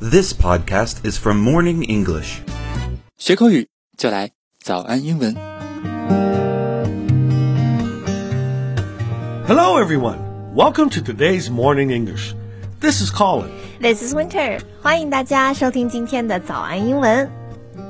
This podcast is from Morning English. 学口语就来早安英文。 Hello, everyone. Welcome to today's Morning English. This is Colin. This is Winter，欢迎大家收听今天的早安英文。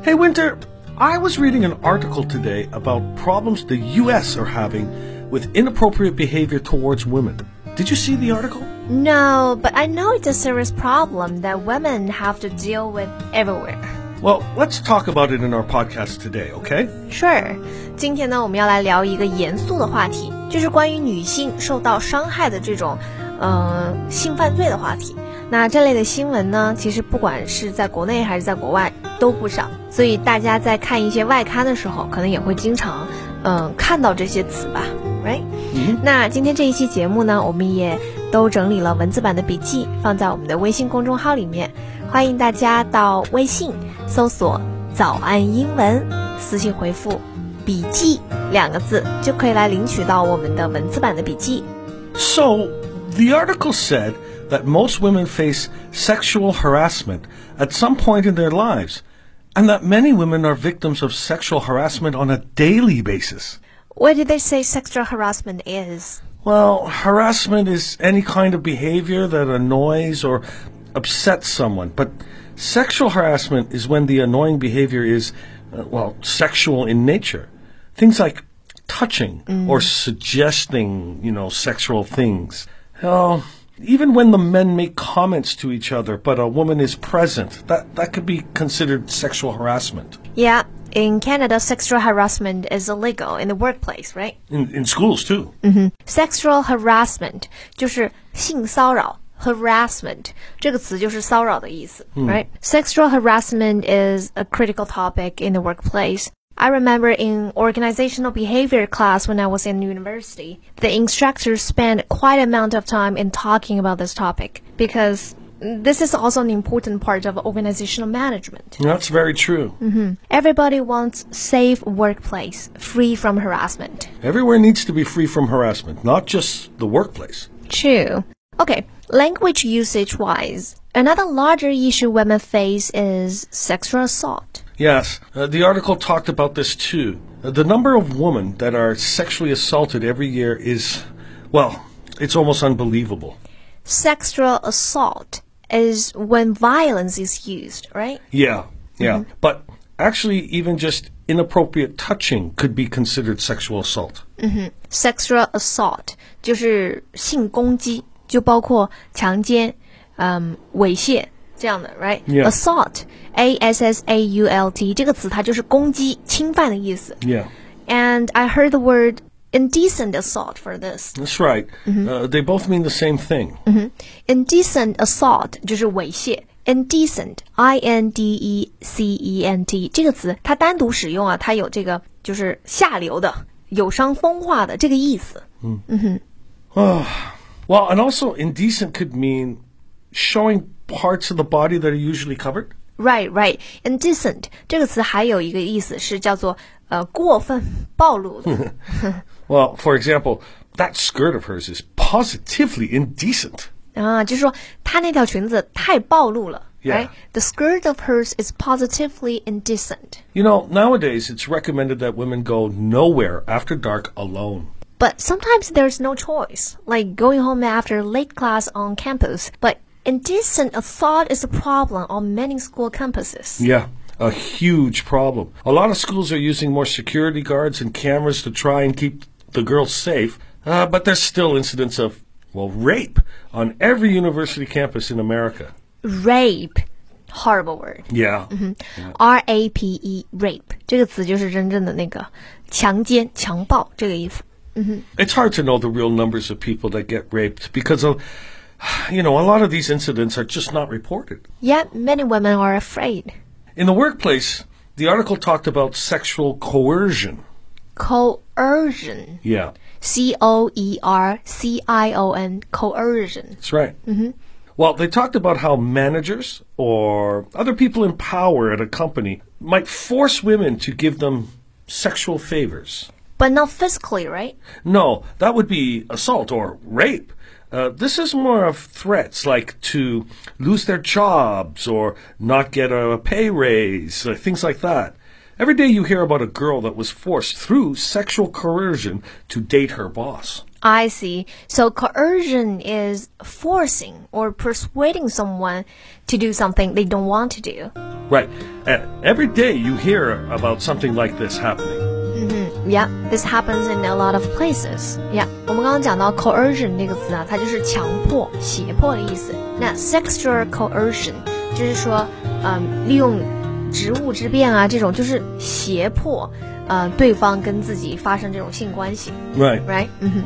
Hey, Winter. I was reading an article today about problems the U.S. are having with inappropriate behavior towards women. Did you see the article? No, but I know it's a serious problem that women have to deal with everywhere. Well, let's talk about it in our podcast today, okay? Sure，今天呢，我们要来聊一个严肃的话题，就是关于女性受到伤害的这种，呃，性犯罪的话题。那这类的新闻呢，其实不管是在国内还是在国外都不少，所以大家在看一些外刊的时候，可能也会经常，嗯、看到这些词吧，right？、那今天这一期节目呢，我们也都整理了文字版的笔记，放在我们的微信公众号里面，欢迎大家到微信搜索“早安英文”，私信回复“笔记”两个字，就可以来领取到我们的文字版的笔记。 So, the article said that most women face sexual harassment at some point in their lives, and that many women are victims of sexual harassment on a daily basis. What did they say sexual harassment is? Well, harassment is any kind of behavior that annoys or upsets someone, but sexual harassment is when the annoying behavior is, uh, well, sexual in nature. Things like touching or suggesting, you know, sexual things. Oh, even when the men make comments to each other, but a woman is present, that, that could be considered sexual harassment. Yeah, in Canada, sexual harassment is illegal in the workplace, right? In, in schools, too. Sexual harassment 就是性骚扰。Harassment 这个词就是骚扰的意思，right? Sexual harassment is a critical topic in the workplace. I remember in organizational behavior class when I was in university, the instructor spent quite an amount of time in talking about this topic because this is also an important part of organizational management. That's very true. Everybody wants safe workplace, free from harassment. Everywhere needs to be free from harassment, not just the workplace. True. Okay, language usage wise, another larger issue women face is sexual assault. Yes, uh, the article talked about this too. Uh, the number of women that are sexually assaulted every year is, well, it's almost unbelievable. Sexual assault is when violence is used, right? Yeah, yeah. But actually, even just inappropriate touching could be considered sexual assault. Sexual assault 就是性攻击，就包括强奸、嗯猥亵这样的，right? Yeah. Assault, A S S A U L T 这个词它就是攻击、侵犯的意思。 Yeah, And I heard the word indecent assault for this. that's right. Uh, they both mean the same thing. Indecent assault 就是猥亵。Indecent, I N D E C E N T 这个词，它单独使用啊，它有这个就是下流的、有伤风化的这个意思。 Well, and also, indecent could mean showing parts of the body that are usually covered. Right, right. Indecent 这个词还有一个意思是叫做呃过分暴露的。 Well, for example, that skirt of hers is positively indecent. 啊，就是说她那条裙子太暴露了。Yeah. Right? The skirt of hers is positively indecent. You know, nowadays it's recommended that women go nowhere after dark alone. But sometimes there's no choice, like going home after late class on campus. But indecent assault is a problem on many school campuses. Yeah a huge problem. A lot of schools are using more security guards and cameras to try and keep the girls safe, uh, but there's still incidents of, well, rape on every university campus in America. Rape, horrible word. Yeah. R A P E, rape 这个词就是真正的那个强奸、强暴这个意思。 It's hard to know the real numbers of people that get raped because of, you know, a lot of these incidents are just not reported. Yet many women are afraid. In the workplace, the article talked about sexual coercion. Coercion, Yeah, C O E R C I O N, coercion. that's right. Well, they talked about how managers or other people in power at a company might force women to give them sexual favors. But not physically, right? No, that would be assault or rape. Uh, this is more of threats like to lose their jobs or not get a pay raise, uh, things like that. Every day you hear about a girl that was forced through sexual coercion to date her boss. I see. So coercion is forcing or persuading someone to do something they don't want to do. Right. Uh, every day you hear about something like this happening. Yeah, this happens in a lot of places. Yeah，我们刚刚讲到 coercion 这个词啊，它就是强迫、胁迫的意思。那 sexual coercion 就是说，嗯，利用 职务之便啊，这种就是胁迫，呃，对方跟自己发生这种性关系。Right. Right？嗯哼。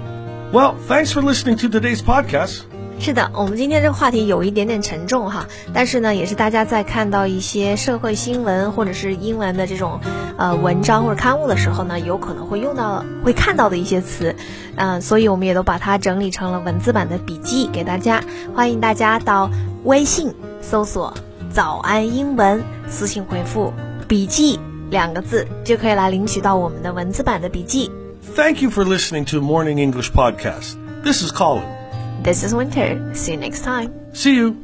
Well, thanks for listening to today's podcast. 是的，我们今天这个话题有一点点沉重哈，但是呢，也是大家在看到一些社会新闻或者是英文的这种呃文章或者刊物的时候呢，有可能会用到、会看到的一些词，嗯、所以我们也都把它整理成了文字版的笔记给大家。欢迎大家到微信搜索“早安英文”，私信回复“笔记”两个字，就可以来领取到我们的文字版的笔记。 Thank you for listening to Morning English Podcast. This is Colin. This is Winter. See you next time. See you.